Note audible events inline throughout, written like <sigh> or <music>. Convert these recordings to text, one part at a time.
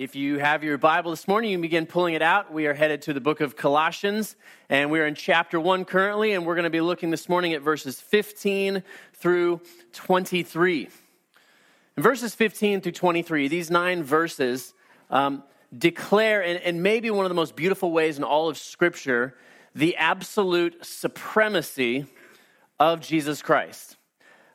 If you have your Bible this morning, you can begin pulling it out. We are headed to the book of Colossians, and we're in chapter 1 currently, and we're going to be looking this morning at verses 15 through 23. In verses 15 through 23, these nine verses um, declare, and, and maybe one of the most beautiful ways in all of Scripture, the absolute supremacy of Jesus Christ.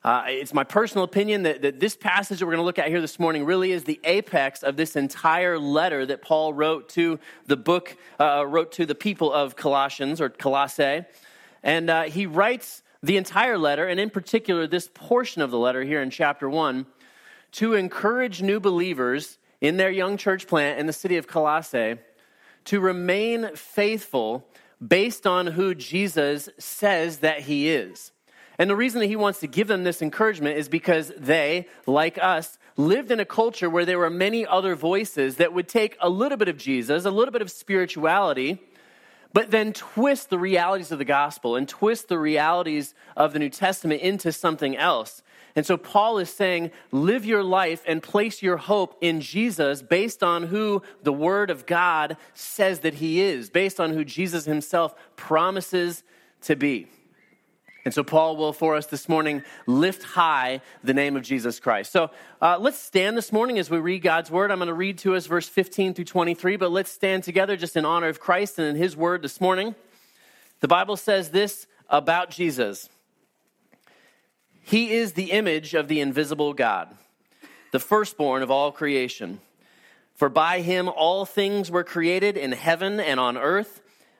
Uh, it's my personal opinion that, that this passage that we're going to look at here this morning really is the apex of this entire letter that Paul wrote to the book, uh, wrote to the people of Colossians or Colossae. And uh, he writes the entire letter, and in particular, this portion of the letter here in chapter 1, to encourage new believers in their young church plant in the city of Colossae to remain faithful based on who Jesus says that he is. And the reason that he wants to give them this encouragement is because they, like us, lived in a culture where there were many other voices that would take a little bit of Jesus, a little bit of spirituality, but then twist the realities of the gospel and twist the realities of the New Testament into something else. And so Paul is saying, live your life and place your hope in Jesus based on who the Word of God says that He is, based on who Jesus Himself promises to be. And so, Paul will for us this morning lift high the name of Jesus Christ. So, uh, let's stand this morning as we read God's word. I'm going to read to us verse 15 through 23, but let's stand together just in honor of Christ and in his word this morning. The Bible says this about Jesus He is the image of the invisible God, the firstborn of all creation. For by him all things were created in heaven and on earth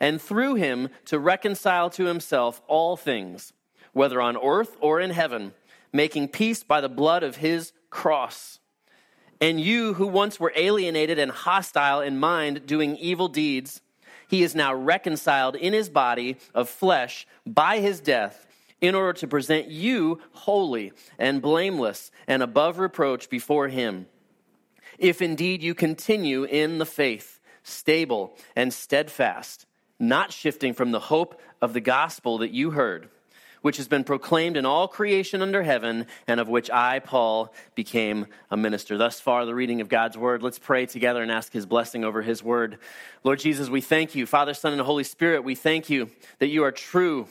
and through him to reconcile to himself all things, whether on earth or in heaven, making peace by the blood of his cross. And you who once were alienated and hostile in mind, doing evil deeds, he is now reconciled in his body of flesh by his death, in order to present you holy and blameless and above reproach before him. If indeed you continue in the faith, stable and steadfast, not shifting from the hope of the gospel that you heard, which has been proclaimed in all creation under heaven, and of which I, Paul, became a minister. Thus far, the reading of God's word. Let's pray together and ask his blessing over his word. Lord Jesus, we thank you. Father, Son, and Holy Spirit, we thank you that you are true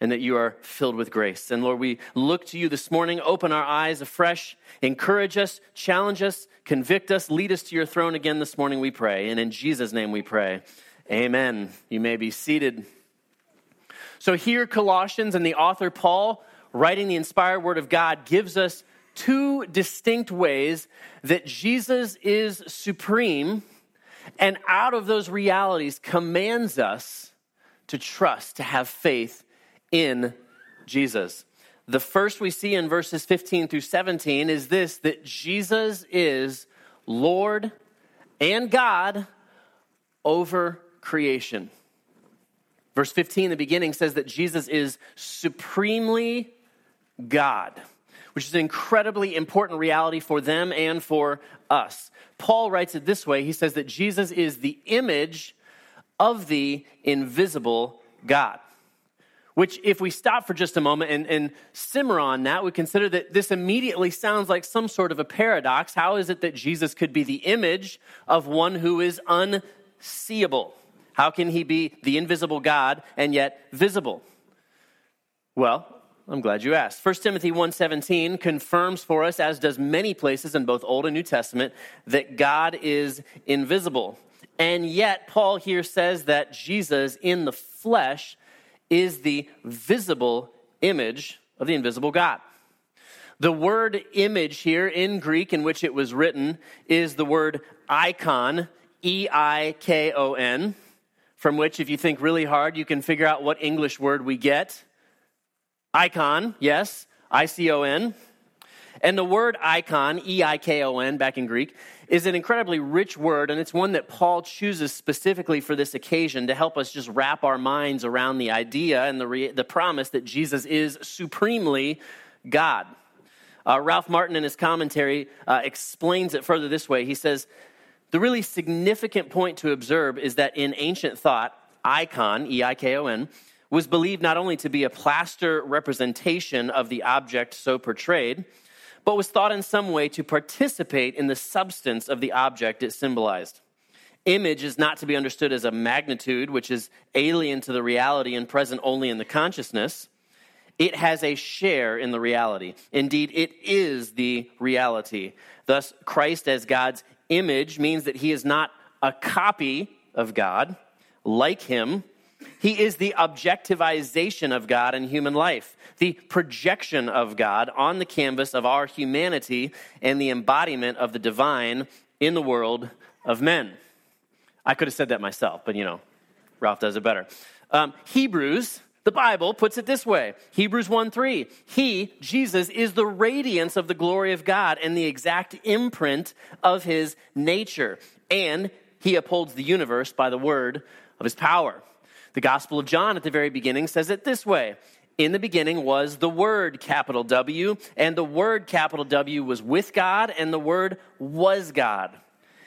and that you are filled with grace. And Lord, we look to you this morning, open our eyes afresh, encourage us, challenge us, convict us, lead us to your throne again this morning, we pray. And in Jesus' name we pray. Amen. You may be seated. So, here, Colossians and the author Paul, writing the inspired word of God, gives us two distinct ways that Jesus is supreme, and out of those realities, commands us to trust, to have faith in Jesus. The first we see in verses 15 through 17 is this that Jesus is Lord and God over creation. Verse 15, the beginning says that Jesus is supremely God, which is an incredibly important reality for them and for us. Paul writes it this way he says that Jesus is the image of the invisible God. Which, if we stop for just a moment and, and simmer on that, we consider that this immediately sounds like some sort of a paradox. How is it that Jesus could be the image of one who is unseeable? How can he be the invisible God and yet visible? Well, I'm glad you asked. 1 Timothy 1:17 confirms for us as does many places in both Old and New Testament that God is invisible. And yet Paul here says that Jesus in the flesh is the visible image of the invisible God. The word image here in Greek in which it was written is the word icon, E I K O N from which, if you think really hard, you can figure out what English word we get. Icon, yes, I C O N. And the word icon, E I K O N, back in Greek, is an incredibly rich word, and it's one that Paul chooses specifically for this occasion to help us just wrap our minds around the idea and the, re- the promise that Jesus is supremely God. Uh, Ralph Martin, in his commentary, uh, explains it further this way. He says, The really significant point to observe is that in ancient thought, icon, E I K O N, was believed not only to be a plaster representation of the object so portrayed, but was thought in some way to participate in the substance of the object it symbolized. Image is not to be understood as a magnitude which is alien to the reality and present only in the consciousness. It has a share in the reality. Indeed, it is the reality. Thus, Christ as God's image means that he is not a copy of God, like him, he is the objectivization of God in human life, the projection of God on the canvas of our humanity, and the embodiment of the divine in the world of men. I could have said that myself, but you know, Ralph does it better. Um, Hebrews, the Bible, puts it this way Hebrews 1 3. He, Jesus, is the radiance of the glory of God and the exact imprint of his nature. And he upholds the universe by the word of his power. The Gospel of John at the very beginning says it this way In the beginning was the Word, capital W, and the Word, capital W, was with God, and the Word was God.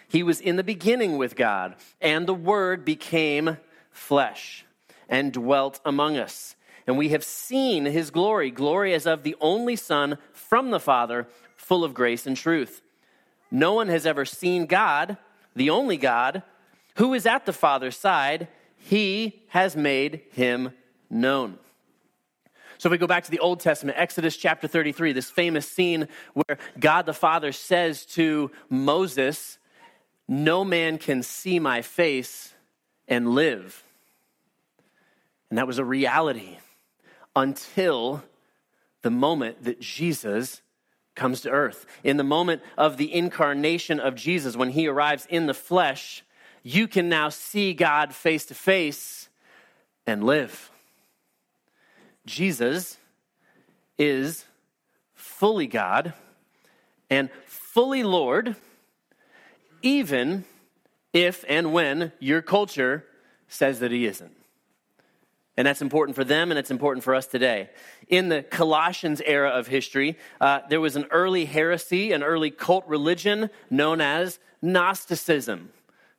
He was in the beginning with God, and the Word became flesh and dwelt among us. And we have seen his glory, glory as of the only Son from the Father, full of grace and truth. No one has ever seen God, the only God, who is at the Father's side he has made him known. So if we go back to the Old Testament, Exodus chapter 33, this famous scene where God the Father says to Moses, No man can see my face and live. And that was a reality until the moment that Jesus comes to earth. In the moment of the incarnation of Jesus, when he arrives in the flesh, you can now see God face to face and live. Jesus is fully God and fully Lord, even if and when your culture says that he isn't. And that's important for them and it's important for us today. In the Colossians era of history, uh, there was an early heresy, an early cult religion known as Gnosticism.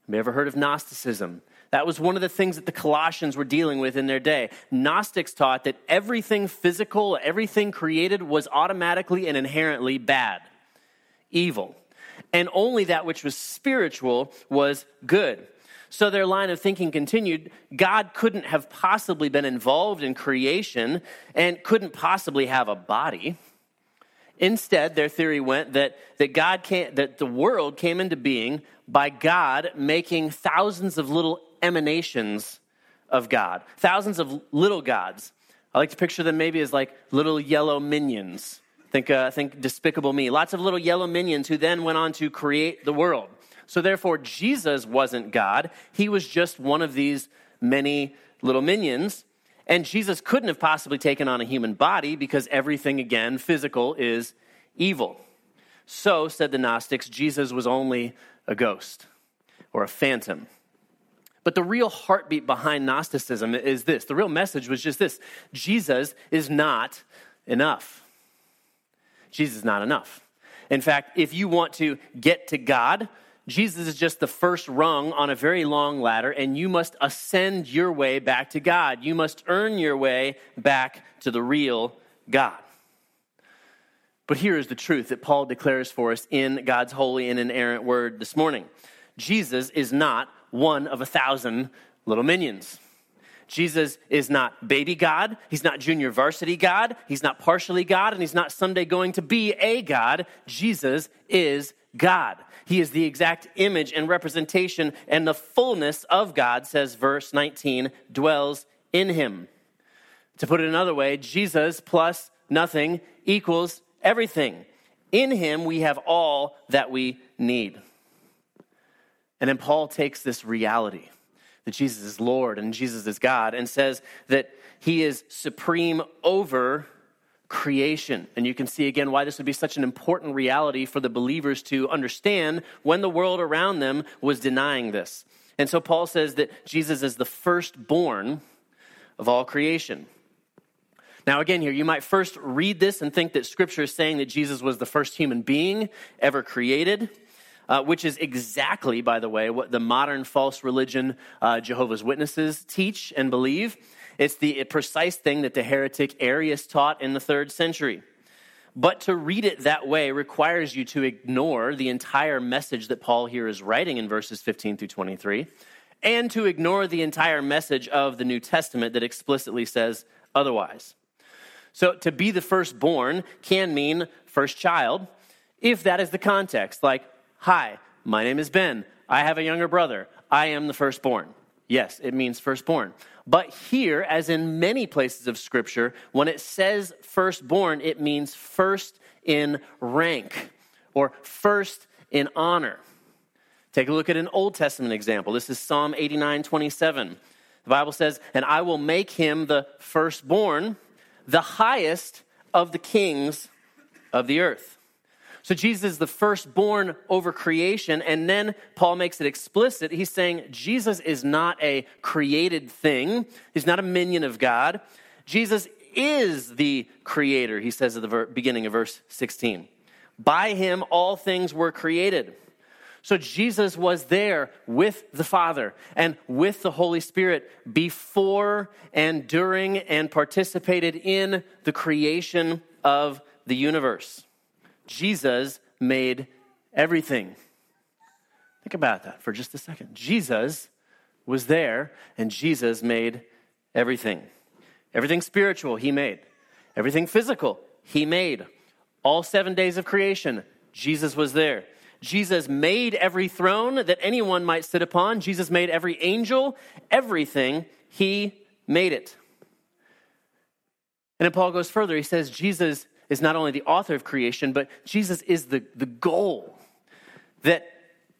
Have you ever heard of Gnosticism? That was one of the things that the Colossians were dealing with in their day. Gnostics taught that everything physical, everything created was automatically and inherently bad, evil. And only that which was spiritual was good. So their line of thinking continued God couldn't have possibly been involved in creation and couldn't possibly have a body. Instead, their theory went that, that God came, that the world came into being by God making thousands of little emanations of God, thousands of little gods. I like to picture them maybe as like little yellow minions. Think, uh, think Despicable Me. Lots of little yellow minions who then went on to create the world. So therefore, Jesus wasn't God. He was just one of these many little minions and Jesus couldn't have possibly taken on a human body because everything, again, physical, is evil. So, said the Gnostics, Jesus was only a ghost or a phantom. But the real heartbeat behind Gnosticism is this the real message was just this Jesus is not enough. Jesus is not enough. In fact, if you want to get to God, Jesus is just the first rung on a very long ladder, and you must ascend your way back to God. You must earn your way back to the real God. But here is the truth that Paul declares for us in God's holy and inerrant word this morning Jesus is not one of a thousand little minions. Jesus is not baby God. He's not junior varsity God. He's not partially God, and he's not someday going to be a God. Jesus is God. He is the exact image and representation, and the fullness of God, says verse 19, dwells in him. To put it another way, Jesus plus nothing equals everything. In him, we have all that we need. And then Paul takes this reality that Jesus is Lord and Jesus is God and says that he is supreme over creation. And you can see again why this would be such an important reality for the believers to understand when the world around them was denying this. And so Paul says that Jesus is the firstborn of all creation. Now, again, here, you might first read this and think that Scripture is saying that Jesus was the first human being ever created, uh, which is exactly, by the way, what the modern false religion, uh, Jehovah's Witnesses, teach and believe. It's the precise thing that the heretic Arius taught in the third century. But to read it that way requires you to ignore the entire message that Paul here is writing in verses 15 through 23, and to ignore the entire message of the New Testament that explicitly says otherwise. So, to be the firstborn can mean first child, if that is the context. Like, hi, my name is Ben. I have a younger brother. I am the firstborn. Yes, it means firstborn. But here, as in many places of Scripture, when it says firstborn, it means first in rank or first in honor. Take a look at an Old Testament example. This is Psalm 89 27. The Bible says, And I will make him the firstborn, the highest of the kings of the earth. So Jesus is the firstborn over creation. And then Paul makes it explicit. He's saying Jesus is not a created thing, he's not a minion of God. Jesus is the creator, he says at the beginning of verse 16. By him, all things were created. So Jesus was there with the Father and with the Holy Spirit before and during and participated in the creation of the universe. Jesus made everything. Think about that for just a second. Jesus was there, and Jesus made everything. Everything spiritual, he made. Everything physical, he made. All seven days of creation, Jesus was there. Jesus made every throne that anyone might sit upon. Jesus made every angel, everything, he made it. And then Paul goes further. He says, Jesus is not only the author of creation, but Jesus is the, the goal. That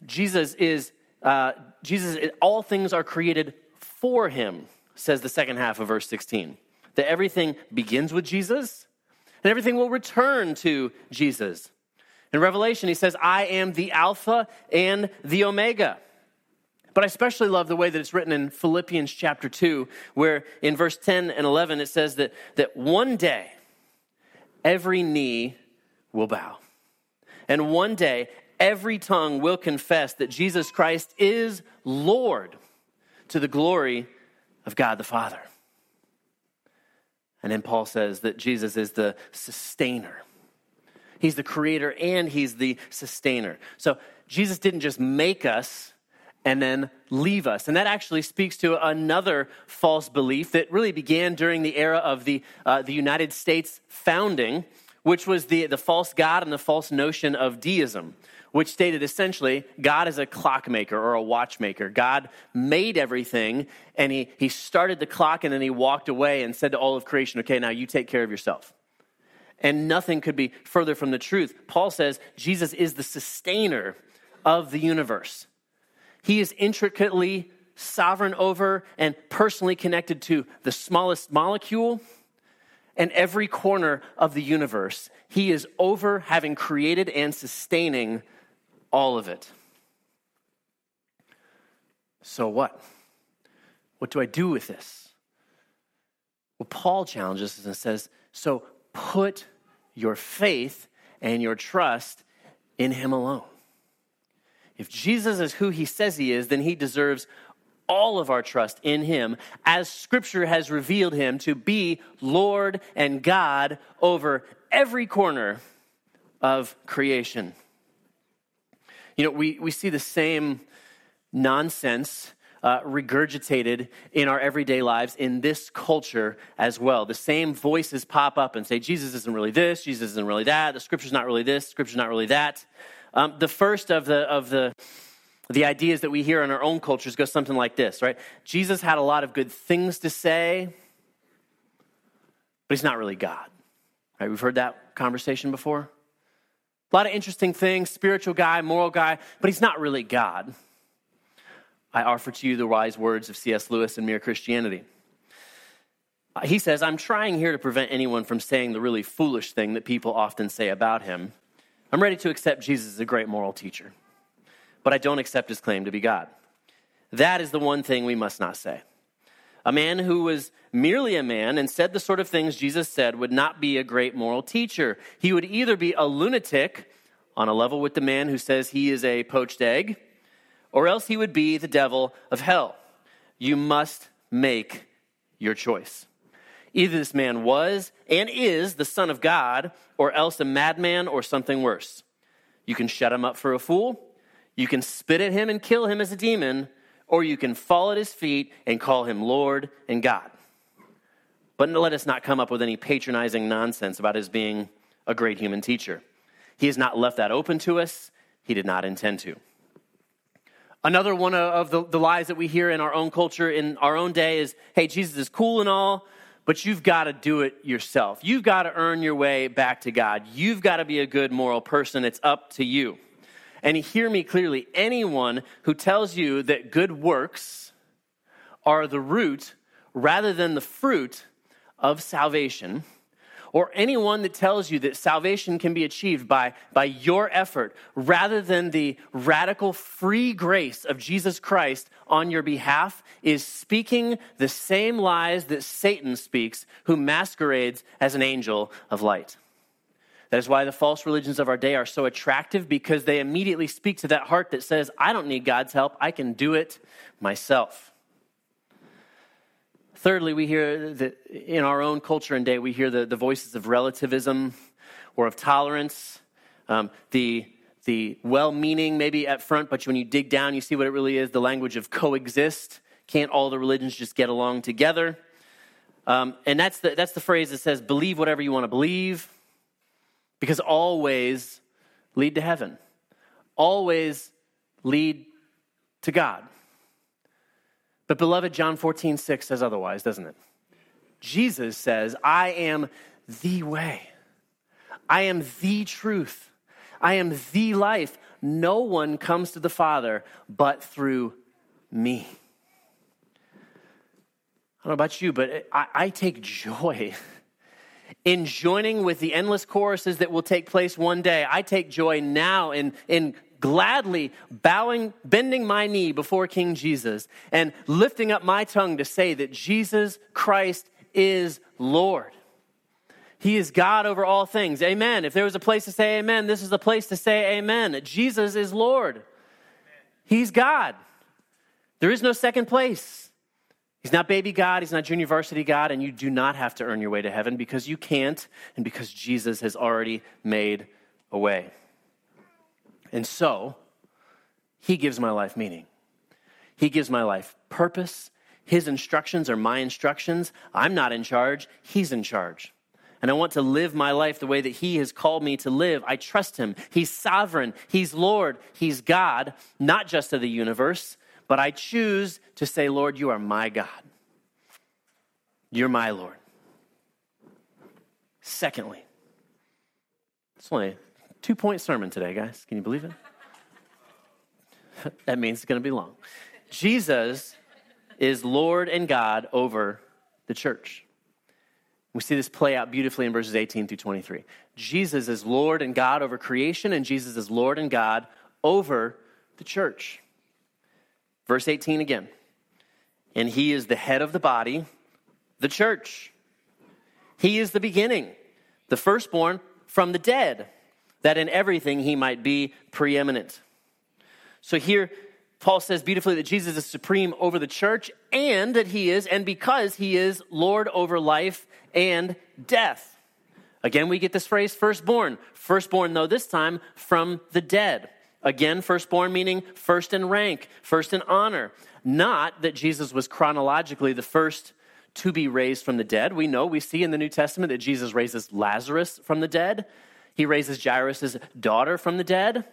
Jesus is, uh, Jesus, all things are created for him, says the second half of verse 16. That everything begins with Jesus and everything will return to Jesus. In Revelation, he says, I am the Alpha and the Omega. But I especially love the way that it's written in Philippians chapter 2, where in verse 10 and 11 it says that, that one day every knee will bow. And one day, every tongue will confess that Jesus Christ is Lord to the glory of God the Father. And then Paul says that Jesus is the sustainer. He's the creator and he's the sustainer. So Jesus didn't just make us and then leave us. And that actually speaks to another false belief that really began during the era of the, uh, the United States founding, which was the, the false God and the false notion of deism, which stated essentially God is a clockmaker or a watchmaker. God made everything and he, he started the clock and then he walked away and said to all of creation, okay, now you take care of yourself. And nothing could be further from the truth. Paul says Jesus is the sustainer of the universe. He is intricately sovereign over and personally connected to the smallest molecule and every corner of the universe. He is over having created and sustaining all of it. So, what? What do I do with this? Well, Paul challenges us and says, So put your faith and your trust in Him alone. If Jesus is who he says he is, then he deserves all of our trust in him as scripture has revealed him to be Lord and God over every corner of creation. You know, we, we see the same nonsense uh, regurgitated in our everyday lives in this culture as well. The same voices pop up and say, Jesus isn't really this, Jesus isn't really that, the scripture's not really this, scripture's not really that. Um, the first of the, of the, the ideas that we hear in our own cultures goes something like this, right? Jesus had a lot of good things to say, but he's not really God. Right? We've heard that conversation before. A lot of interesting things, spiritual guy, moral guy, but he's not really God. I offer to you the wise words of C.S. Lewis in Mere Christianity. He says, I'm trying here to prevent anyone from saying the really foolish thing that people often say about him. I'm ready to accept Jesus as a great moral teacher, but I don't accept his claim to be God. That is the one thing we must not say. A man who was merely a man and said the sort of things Jesus said would not be a great moral teacher. He would either be a lunatic on a level with the man who says he is a poached egg, or else he would be the devil of hell. You must make your choice. Either this man was and is the Son of God, or else a madman or something worse. You can shut him up for a fool, you can spit at him and kill him as a demon, or you can fall at his feet and call him Lord and God. But let us not come up with any patronizing nonsense about his being a great human teacher. He has not left that open to us, he did not intend to. Another one of the, the lies that we hear in our own culture, in our own day, is hey, Jesus is cool and all, but you've got to do it yourself. You've got to earn your way back to God. You've got to be a good moral person. It's up to you. And hear me clearly anyone who tells you that good works are the root rather than the fruit of salvation or anyone that tells you that salvation can be achieved by, by your effort rather than the radical free grace of Jesus Christ on your behalf is speaking the same lies that Satan speaks, who masquerades as an angel of light. That is why the false religions of our day are so attractive because they immediately speak to that heart that says, I don't need God's help, I can do it myself. Thirdly, we hear that in our own culture and day, we hear the, the voices of relativism or of tolerance, um, the, the well meaning maybe at front, but when you dig down, you see what it really is the language of coexist. Can't all the religions just get along together? Um, and that's the, that's the phrase that says, believe whatever you want to believe, because always lead to heaven, always lead to God. But, beloved, John 14, 6 says otherwise, doesn't it? Jesus says, I am the way, I am the truth, I am the life. No one comes to the Father but through me. I don't know about you, but I, I take joy in joining with the endless choruses that will take place one day. I take joy now in, in gladly bowing, bending my knee before King Jesus and lifting up my tongue to say that Jesus Christ is Lord. He is God over all things. Amen. If there was a place to say amen, this is the place to say amen. Jesus is Lord. He's God. There is no second place. He's not baby God, he's not junior varsity God, and you do not have to earn your way to heaven because you can't and because Jesus has already made a way. And so, He gives my life meaning. He gives my life purpose. His instructions are my instructions. I'm not in charge, He's in charge. And I want to live my life the way that He has called me to live. I trust Him. He's sovereign, He's Lord, He's God, not just of the universe, but I choose to say, Lord, you are my God. You're my Lord. Secondly, it's only Two point sermon today, guys. Can you believe it? <laughs> that means it's going to be long. Jesus is Lord and God over the church. We see this play out beautifully in verses 18 through 23. Jesus is Lord and God over creation, and Jesus is Lord and God over the church. Verse 18 again. And he is the head of the body, the church. He is the beginning, the firstborn from the dead that in everything he might be preeminent. So here, Paul says beautifully that Jesus is supreme over the church and that he is, and because he is Lord over life and death. Again, we get this phrase firstborn. Firstborn, though, this time from the dead. Again, firstborn meaning first in rank, first in honor. Not that Jesus was chronologically the first to be raised from the dead. We know, we see in the New Testament that Jesus raises Lazarus from the dead. He raises Jairus' daughter from the dead.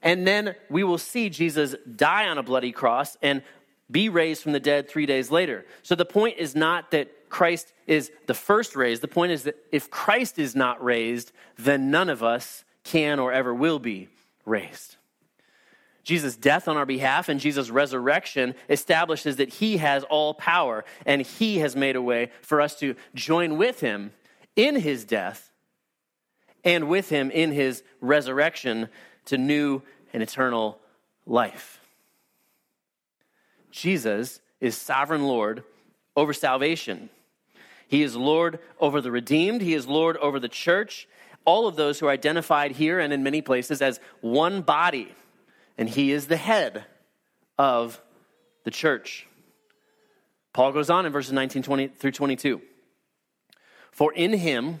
And then we will see Jesus die on a bloody cross and be raised from the dead three days later. So the point is not that Christ is the first raised. The point is that if Christ is not raised, then none of us can or ever will be raised. Jesus' death on our behalf and Jesus' resurrection establishes that he has all power and he has made a way for us to join with him in his death and with him in his resurrection to new and eternal life. Jesus is sovereign Lord over salvation. He is Lord over the redeemed, He is Lord over the church, all of those who are identified here and in many places as one body, and He is the head of the church. Paul goes on in verses 19 20 through 22. For in him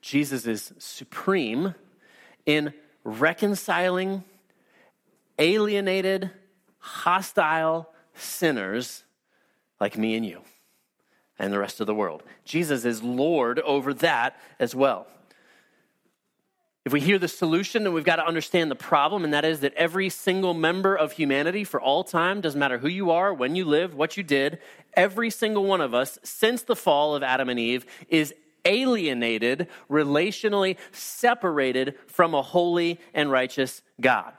Jesus is supreme in reconciling alienated, hostile sinners like me and you and the rest of the world. Jesus is Lord over that as well. If we hear the solution, then we've got to understand the problem, and that is that every single member of humanity for all time, doesn't matter who you are, when you lived, what you did, every single one of us since the fall of Adam and Eve is alienated, relationally separated from a holy and righteous God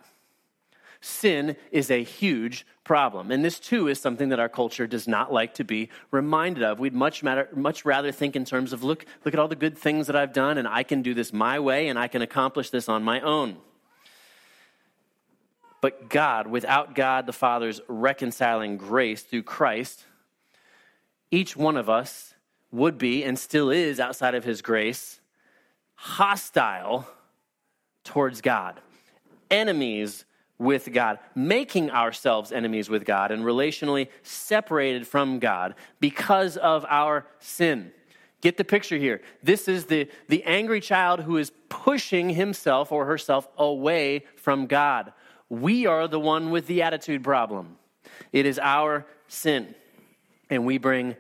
sin is a huge problem. And this, too, is something that our culture does not like to be reminded of. We'd much, matter, much rather think in terms of look, look at all the good things that I've done, and I can do this my way, and I can accomplish this on my own. But God, without God the Father's reconciling grace through Christ, each one of us would be and still is outside of his grace hostile towards God, enemies with God, making ourselves enemies with God and relationally separated from God because of our sin. Get the picture here. This is the, the angry child who is pushing himself or herself away from God. We are the one with the attitude problem. It is our sin, and we bring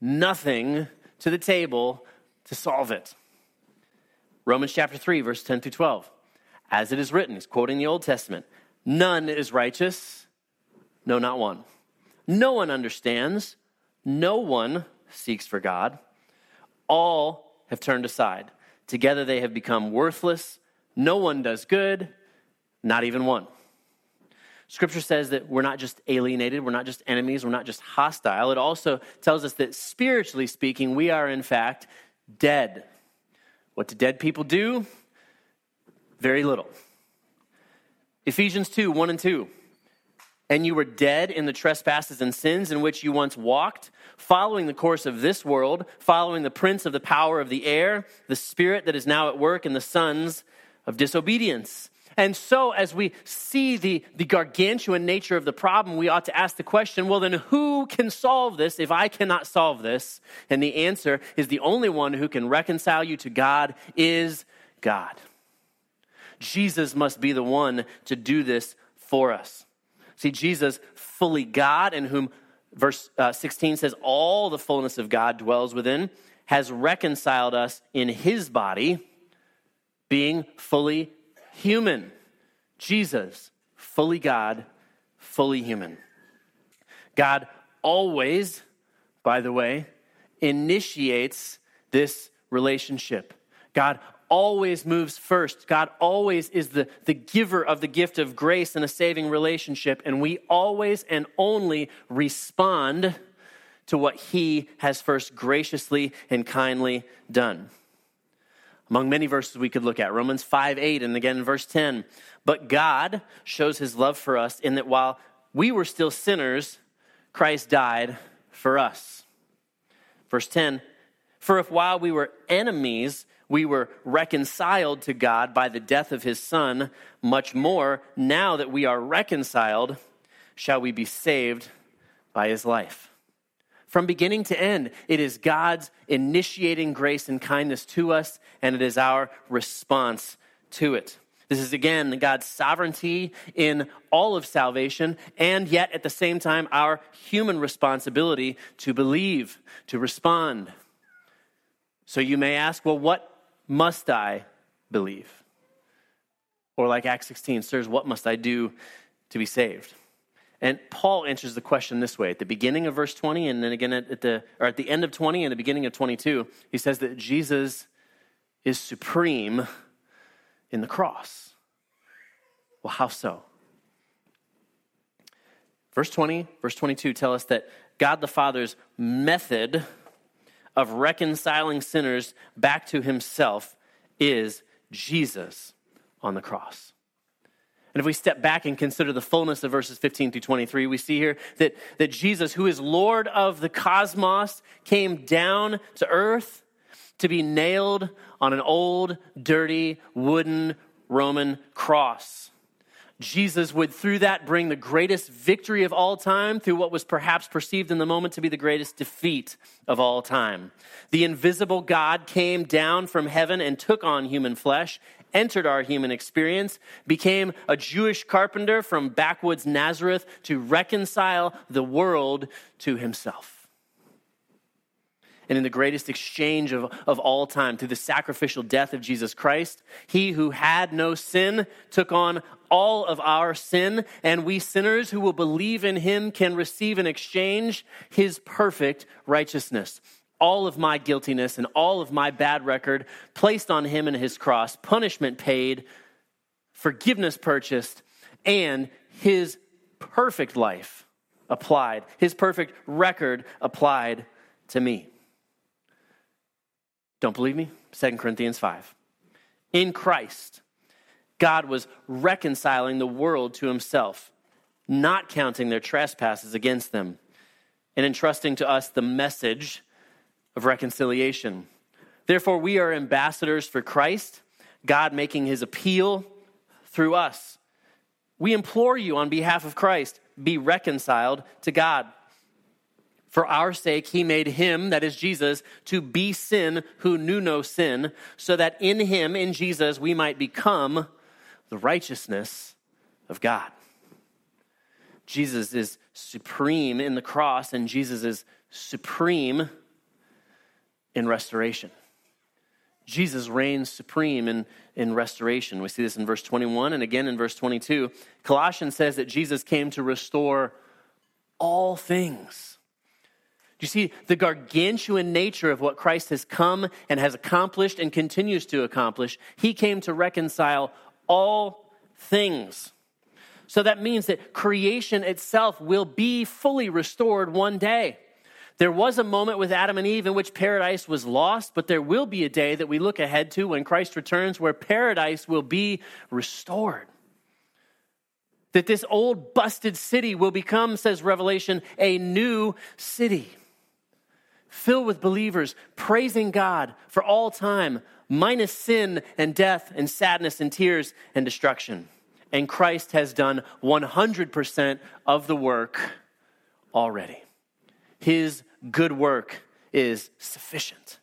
nothing to the table to solve it. Romans chapter 3, verse 10 through 12. As it is written, he's quoting the Old Testament none is righteous, no, not one. No one understands, no one seeks for God. All have turned aside. Together they have become worthless. No one does good, not even one. Scripture says that we're not just alienated, we're not just enemies, we're not just hostile. It also tells us that spiritually speaking, we are in fact dead. What do dead people do? Very little. Ephesians 2 1 and 2. And you were dead in the trespasses and sins in which you once walked, following the course of this world, following the prince of the power of the air, the spirit that is now at work in the sons of disobedience. And so, as we see the, the gargantuan nature of the problem, we ought to ask the question well, then who can solve this if I cannot solve this? And the answer is the only one who can reconcile you to God is God. Jesus must be the one to do this for us. See, Jesus, fully God, in whom verse uh, 16 says, all the fullness of God dwells within, has reconciled us in his body, being fully human. Jesus, fully God, fully human. God always, by the way, initiates this relationship. God always moves first. God always is the, the giver of the gift of grace and a saving relationship, and we always and only respond to what He has first graciously and kindly done. Among many verses we could look at, Romans 5 8, and again verse 10. But God shows His love for us in that while we were still sinners, Christ died for us. Verse 10 For if while we were enemies, we were reconciled to God by the death of his Son, much more, now that we are reconciled, shall we be saved by his life. From beginning to end, it is God's initiating grace and kindness to us, and it is our response to it. This is again God's sovereignty in all of salvation, and yet at the same time, our human responsibility to believe, to respond. So you may ask, well, what must I believe? Or like Acts 16, sirs, what must I do to be saved? And Paul answers the question this way at the beginning of verse 20, and then again at the, or at the end of 20 and the beginning of 22. He says that Jesus is supreme in the cross. Well, how so? Verse 20, verse 22 tell us that God the Father's method of reconciling sinners back to himself is Jesus on the cross. And if we step back and consider the fullness of verses 15 through 23, we see here that, that Jesus, who is Lord of the cosmos, came down to earth to be nailed on an old, dirty, wooden Roman cross. Jesus would, through that, bring the greatest victory of all time through what was perhaps perceived in the moment to be the greatest defeat of all time. The invisible God came down from heaven and took on human flesh, entered our human experience, became a Jewish carpenter from backwoods Nazareth to reconcile the world to himself and in the greatest exchange of, of all time through the sacrificial death of Jesus Christ. He who had no sin took on all of our sin, and we sinners who will believe in him can receive in exchange his perfect righteousness. All of my guiltiness and all of my bad record placed on him and his cross, punishment paid, forgiveness purchased, and his perfect life applied, his perfect record applied to me. Don't believe me? 2 Corinthians 5. In Christ, God was reconciling the world to himself, not counting their trespasses against them, and entrusting to us the message of reconciliation. Therefore, we are ambassadors for Christ, God making his appeal through us. We implore you on behalf of Christ, be reconciled to God. For our sake, he made him, that is Jesus, to be sin who knew no sin, so that in him, in Jesus, we might become the righteousness of God. Jesus is supreme in the cross, and Jesus is supreme in restoration. Jesus reigns supreme in, in restoration. We see this in verse 21 and again in verse 22. Colossians says that Jesus came to restore all things do you see the gargantuan nature of what Christ has come and has accomplished and continues to accomplish? He came to reconcile all things. So that means that creation itself will be fully restored one day. There was a moment with Adam and Eve in which paradise was lost, but there will be a day that we look ahead to when Christ returns where paradise will be restored. That this old busted city will become, says Revelation, a new city filled with believers praising God for all time, minus sin and death and sadness and tears and destruction. And Christ has done 100% of the work already. His good work is sufficient.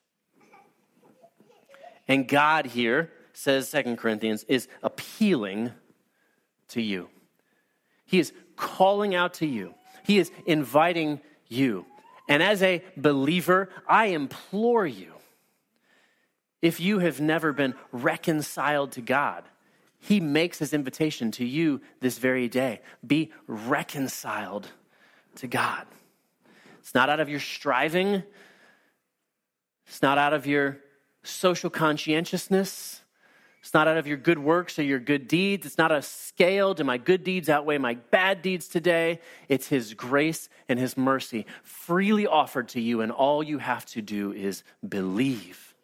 And God here, says Second Corinthians, is appealing to you. He is calling out to you. He is inviting you. And as a believer, I implore you if you have never been reconciled to God, He makes His invitation to you this very day. Be reconciled to God. It's not out of your striving, it's not out of your social conscientiousness. It's not out of your good works or your good deeds. It's not a scale. Do my good deeds outweigh my bad deeds today? It's His grace and His mercy freely offered to you, and all you have to do is believe.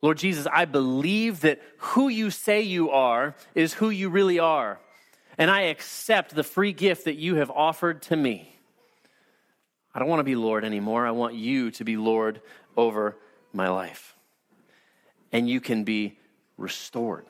Lord Jesus, I believe that who you say you are is who you really are. And I accept the free gift that you have offered to me. I don't want to be Lord anymore. I want you to be Lord over my life. And you can be restored.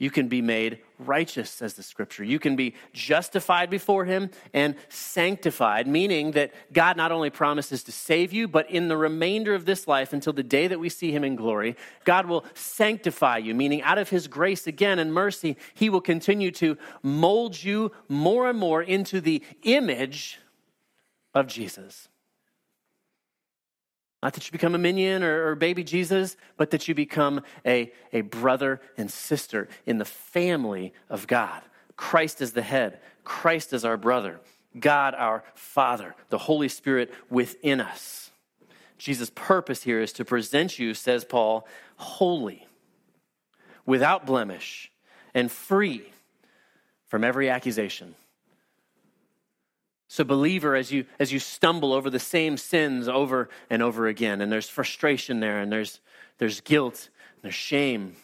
you can be made righteous, says the scripture. You can be justified before him and sanctified, meaning that God not only promises to save you, but in the remainder of this life until the day that we see him in glory, God will sanctify you, meaning out of his grace again and mercy, he will continue to mold you more and more into the image of Jesus. Not that you become a minion or, or, baby Jesus, but that you become a, a brother and sister in the family of God. Christ is the head, Christ is our brother, God our Father, the Holy Spirit within us. Jesus' purpose here is to present you, says Paul, holy, without blemish, and free from every accusation. So, believer, as you as you stumble over the same sins over and over again, and there's frustration there, and there's there's guilt, and there's shame,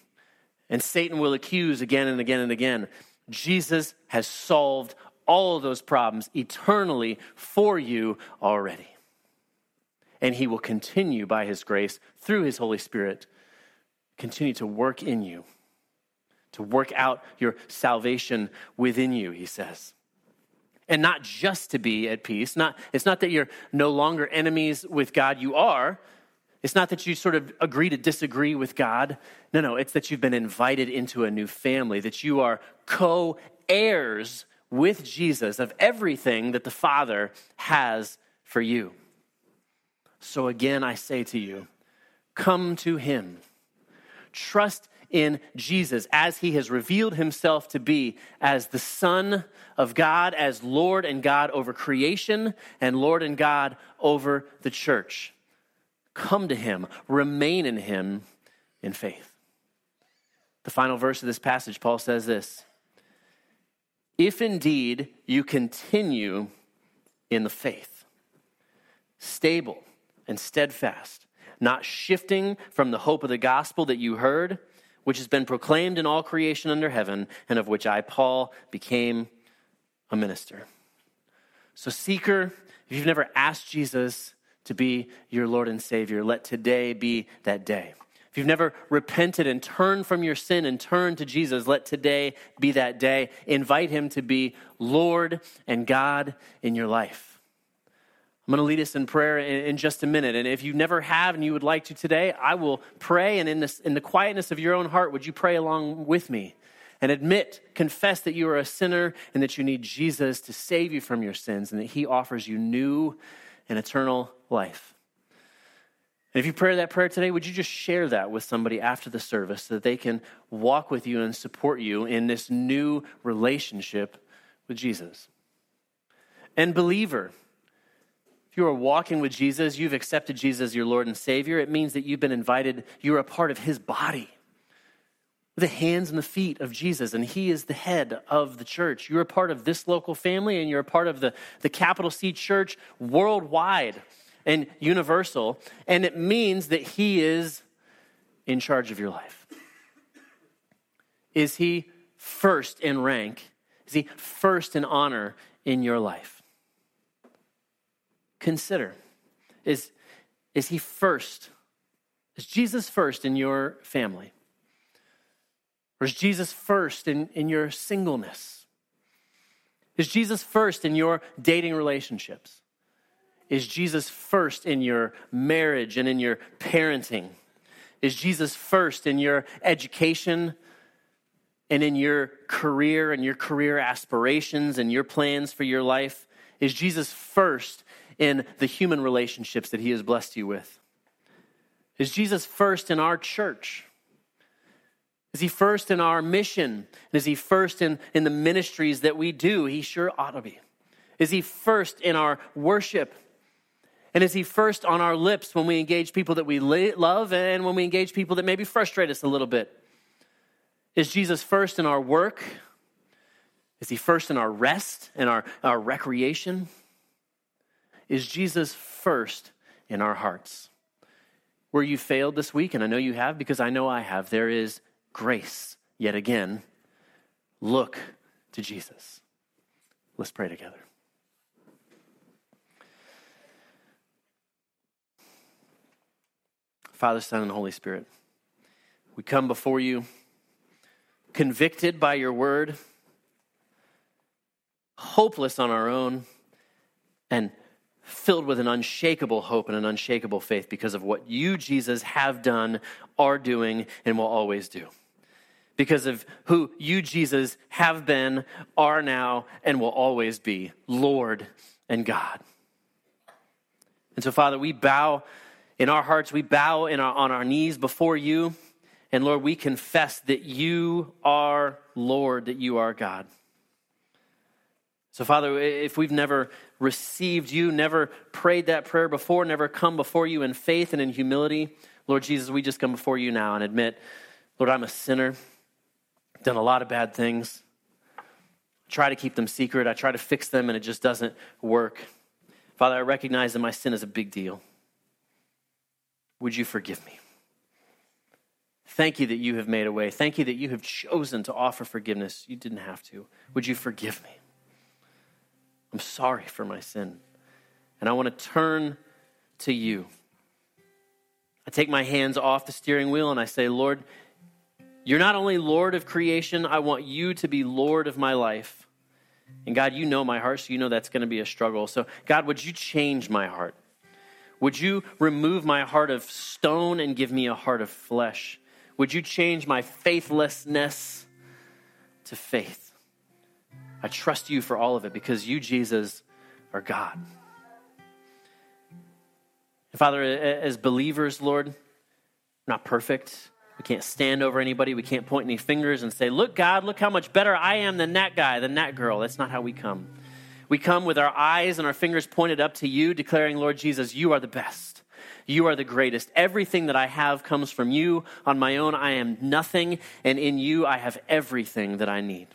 and Satan will accuse again and again and again. Jesus has solved all of those problems eternally for you already. And he will continue by his grace through his Holy Spirit, continue to work in you, to work out your salvation within you, he says and not just to be at peace. Not, it's not that you're no longer enemies with God, you are. It's not that you sort of agree to disagree with God. No, no, it's that you've been invited into a new family, that you are co heirs with Jesus of everything that the Father has for you. So again, I say to you, come to Him. Trust in Jesus as he has revealed himself to be as the Son of God, as Lord and God over creation and Lord and God over the church. Come to him, remain in him in faith. The final verse of this passage, Paul says this If indeed you continue in the faith, stable and steadfast, not shifting from the hope of the gospel that you heard which has been proclaimed in all creation under heaven, and of which I, Paul, became a minister. So, seeker, if you've never asked Jesus to be your Lord and Savior, let today be that day. If you've never repented and turned from your sin and turned to Jesus, let today be that day. Invite Him to be Lord and God in your life. I'm going to lead us in prayer in, just a minute. And if you never have and you would like to today, I will pray. And in, this, in the quietness of your own heart, would you pray along with me? And admit, confess that you are a sinner and that you need Jesus to save you from your sins and that he offers you new and eternal life. And if you pray that prayer today, would you just share that with somebody after the service so that they can walk with you and support you in this new relationship with Jesus? And believer, you are walking with Jesus, you've accepted Jesus as your Lord and Savior, it means that you've been invited, you're a part of His body. The hands and the feet of Jesus, and He is the head of the church. You're a part of this local family, and you're a part of the, the capital C church worldwide and universal. And it means that He is in charge of your life. Is He first in rank? Is He first in honor in your life? Consider is, is he first? Is Jesus first in your family? Or is Jesus first in, in your singleness? Is Jesus first in your dating relationships? Is Jesus first in your marriage and in your parenting? Is Jesus first in your education and in your career and your career aspirations and your plans for your life? Is Jesus first in the human relationships that He has blessed you with? Is Jesus first in our church? Is He first in our mission? And is He first in, in the ministries that we do? He sure ought to be. Is He first in our worship? And is He first on our lips when we engage people that we love and when we engage people that maybe frustrate us a little bit? Is Jesus first in our work? Is He first in our rest and our, our recreation? Is Jesus first in our hearts? Where you failed this week, and I know you have because I know I have, there is grace yet again. Look to Jesus. Let's pray together. Father, Son, and Holy Spirit, we come before you convicted by your word, hopeless on our own, and filled with an unshakable hope and an unshakable faith because of what you, Jesus, have done, are doing, and will always do. Because of who you, Jesus, have been, are now, and will always be Lord and God. And so, Father, we bow in our hearts, we bow our, on our knees before you. And Lord, we confess that you are Lord, that you are God. So, Father, if we've never received you, never prayed that prayer before, never come before you in faith and in humility, Lord Jesus, we just come before you now and admit, Lord, I'm a sinner, done a lot of bad things. I try to keep them secret, I try to fix them, and it just doesn't work. Father, I recognize that my sin is a big deal. Would you forgive me? Thank you that you have made a way. Thank you that you have chosen to offer forgiveness. You didn't have to. Would you forgive me? I'm sorry for my sin. And I want to turn to you. I take my hands off the steering wheel and I say, Lord, you're not only Lord of creation, I want you to be Lord of my life. And God, you know my heart, so you know that's going to be a struggle. So, God, would you change my heart? Would you remove my heart of stone and give me a heart of flesh? Would you change my faithlessness to faith? I trust you for all of it because you, Jesus, are God. And Father, as believers, Lord, not perfect. We can't stand over anybody. We can't point any fingers and say, Look, God, look how much better I am than that guy, than that girl. That's not how we come. We come with our eyes and our fingers pointed up to you, declaring, Lord Jesus, you are the best. You are the greatest. Everything that I have comes from you. On my own, I am nothing, and in you, I have everything that I need.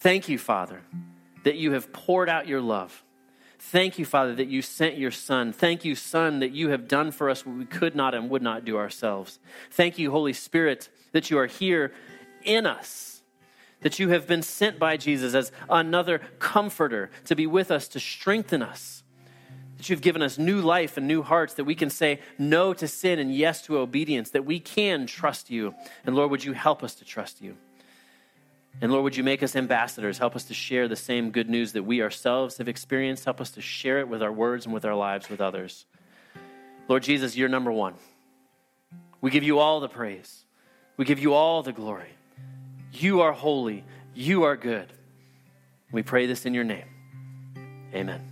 Thank you, Father, that you have poured out your love. Thank you, Father, that you sent your Son. Thank you, Son, that you have done for us what we could not and would not do ourselves. Thank you, Holy Spirit, that you are here in us that you have been sent by Jesus as another comforter to be with us, to strengthen us. That you've given us new life and new hearts, that we can say no to sin and yes to obedience, that we can trust you. And Lord, would you help us to trust you? And Lord, would you make us ambassadors? Help us to share the same good news that we ourselves have experienced. Help us to share it with our words and with our lives with others. Lord Jesus, you're number one. We give you all the praise, we give you all the glory. You are holy. You are good. We pray this in your name. Amen.